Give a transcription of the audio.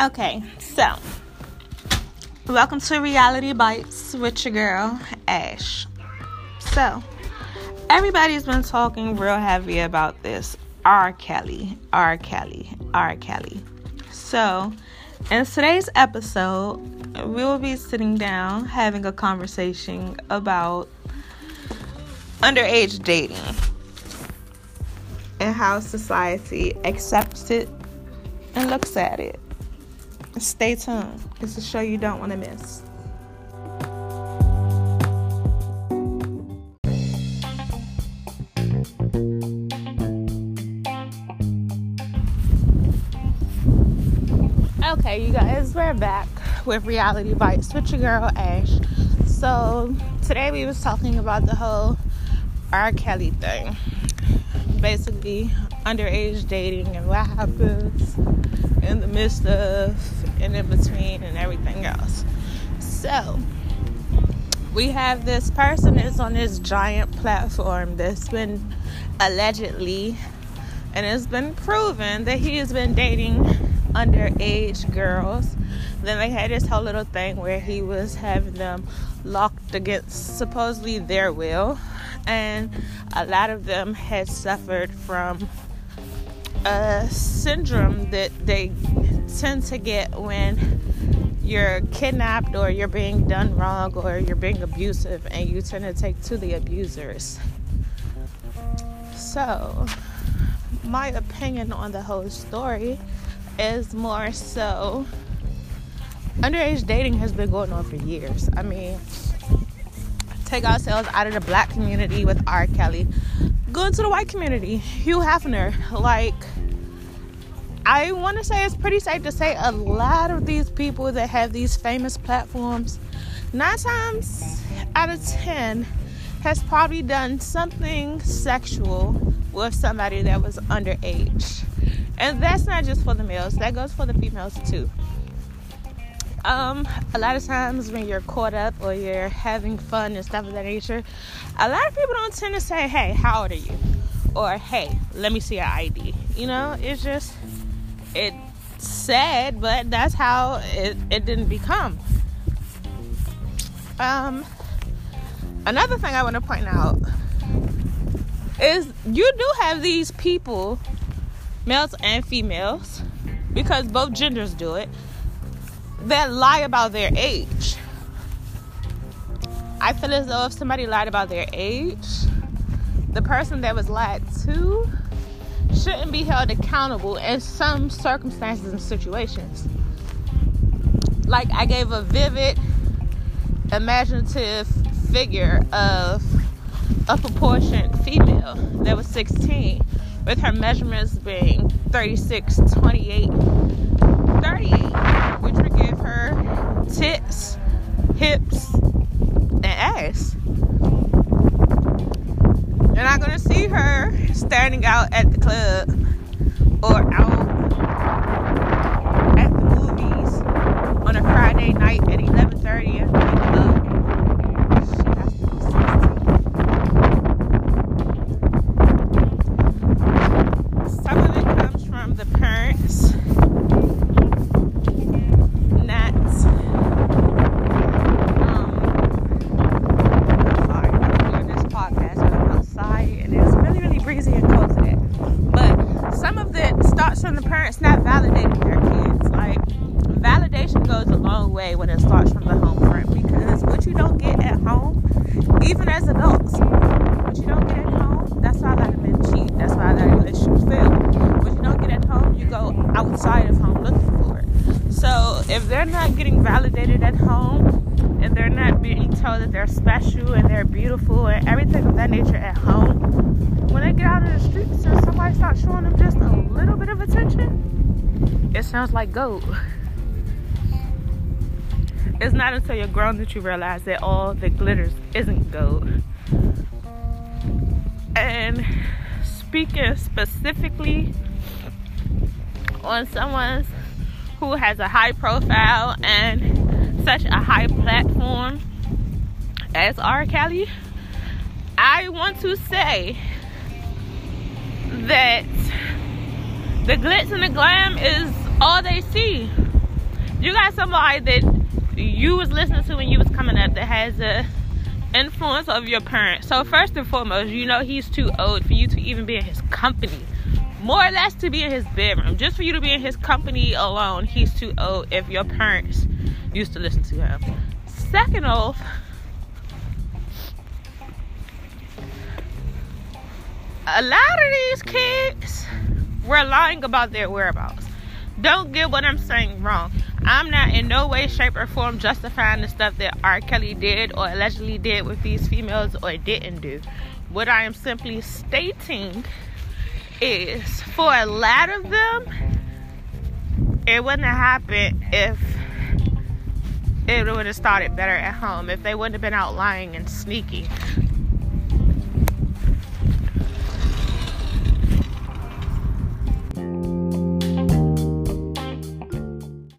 Okay, so welcome to Reality Bites with your girl Ash. So, everybody's been talking real heavy about this R. Kelly, R. Kelly, R. Kelly. So, in today's episode, we will be sitting down having a conversation about underage dating and how society accepts it and looks at it. Stay tuned. It's a show you don't want to miss. Okay, you guys, we're back with Reality Bites with your girl Ash. So today we was talking about the whole R. Kelly thing. Basically, underage dating and what happens in the midst of and in between and everything else. So we have this person that's on this giant platform that's been allegedly and it's been proven that he has been dating underage girls. Then they had this whole little thing where he was having them locked against supposedly their will, and a lot of them had suffered from a syndrome that they tend to get when you're kidnapped or you're being done wrong or you're being abusive and you tend to take to the abusers. So, my opinion on the whole story is more so underage dating has been going on for years. I mean, take ourselves out of the black community with R. Kelly, go into the white community, Hugh Hefner, like I want to say it's pretty safe to say a lot of these people that have these famous platforms, nine times out of ten, has probably done something sexual with somebody that was underage. And that's not just for the males, that goes for the females too. Um, a lot of times when you're caught up or you're having fun and stuff of that nature, a lot of people don't tend to say, Hey, how old are you? Or hey, let me see your ID. You know, it's just it's sad, but that's how it, it didn't become. Um, another thing I want to point out is you do have these people, males and females, because both genders do it, that lie about their age. I feel as though if somebody lied about their age, the person that was lied to shouldn't be held accountable in some circumstances and situations. Like I gave a vivid, imaginative figure of a proportioned female that was 16, with her measurements being 36, 28, 38, which would give her tits, hips, and ass. You're not gonna see her standing out at the club or out at the movies on a Friday night at 11:30 at night. Some of it comes from the parents not um, sorry, I'm doing this podcast when I'm outside and it's really, really breezy and cold today. But some of it starts from the parents not validating their kids. Like, validation goes a long way when it starts from the home front because what you don't get at home, even as adults, what you don't get at home, that's why a lot of men cheat. That's why a lot of relationships fail. What you don't get at home, you go outside of home looking for it. So if they're not getting validated at home, and they're not being told that they're special and they're beautiful and everything of that nature at home, when they get out in the streets and somebody starts showing them just a little bit of attention, it sounds like gold. It's not until you're grown that you realize that all that glitters isn't gold. And speaking specifically on someone who has a high profile and such a high platform as R. Kelly, I want to say that the glitz and the glam is all they see. you got somebody that you was listening to when you was coming up that has a influence of your parents. So first and foremost, you know he's too old for you to even be in his company. More or less to be in his bedroom. Just for you to be in his company alone, he's too old if your parents used to listen to him. Second off, a lot of these kids were lying about their whereabouts. Don't get what I'm saying wrong. I'm not in no way, shape, or form justifying the stuff that R. Kelly did or allegedly did with these females or didn't do. What I am simply stating is for a lot of them, it wouldn't have happened if it would have started better at home, if they wouldn't have been out lying and sneaky.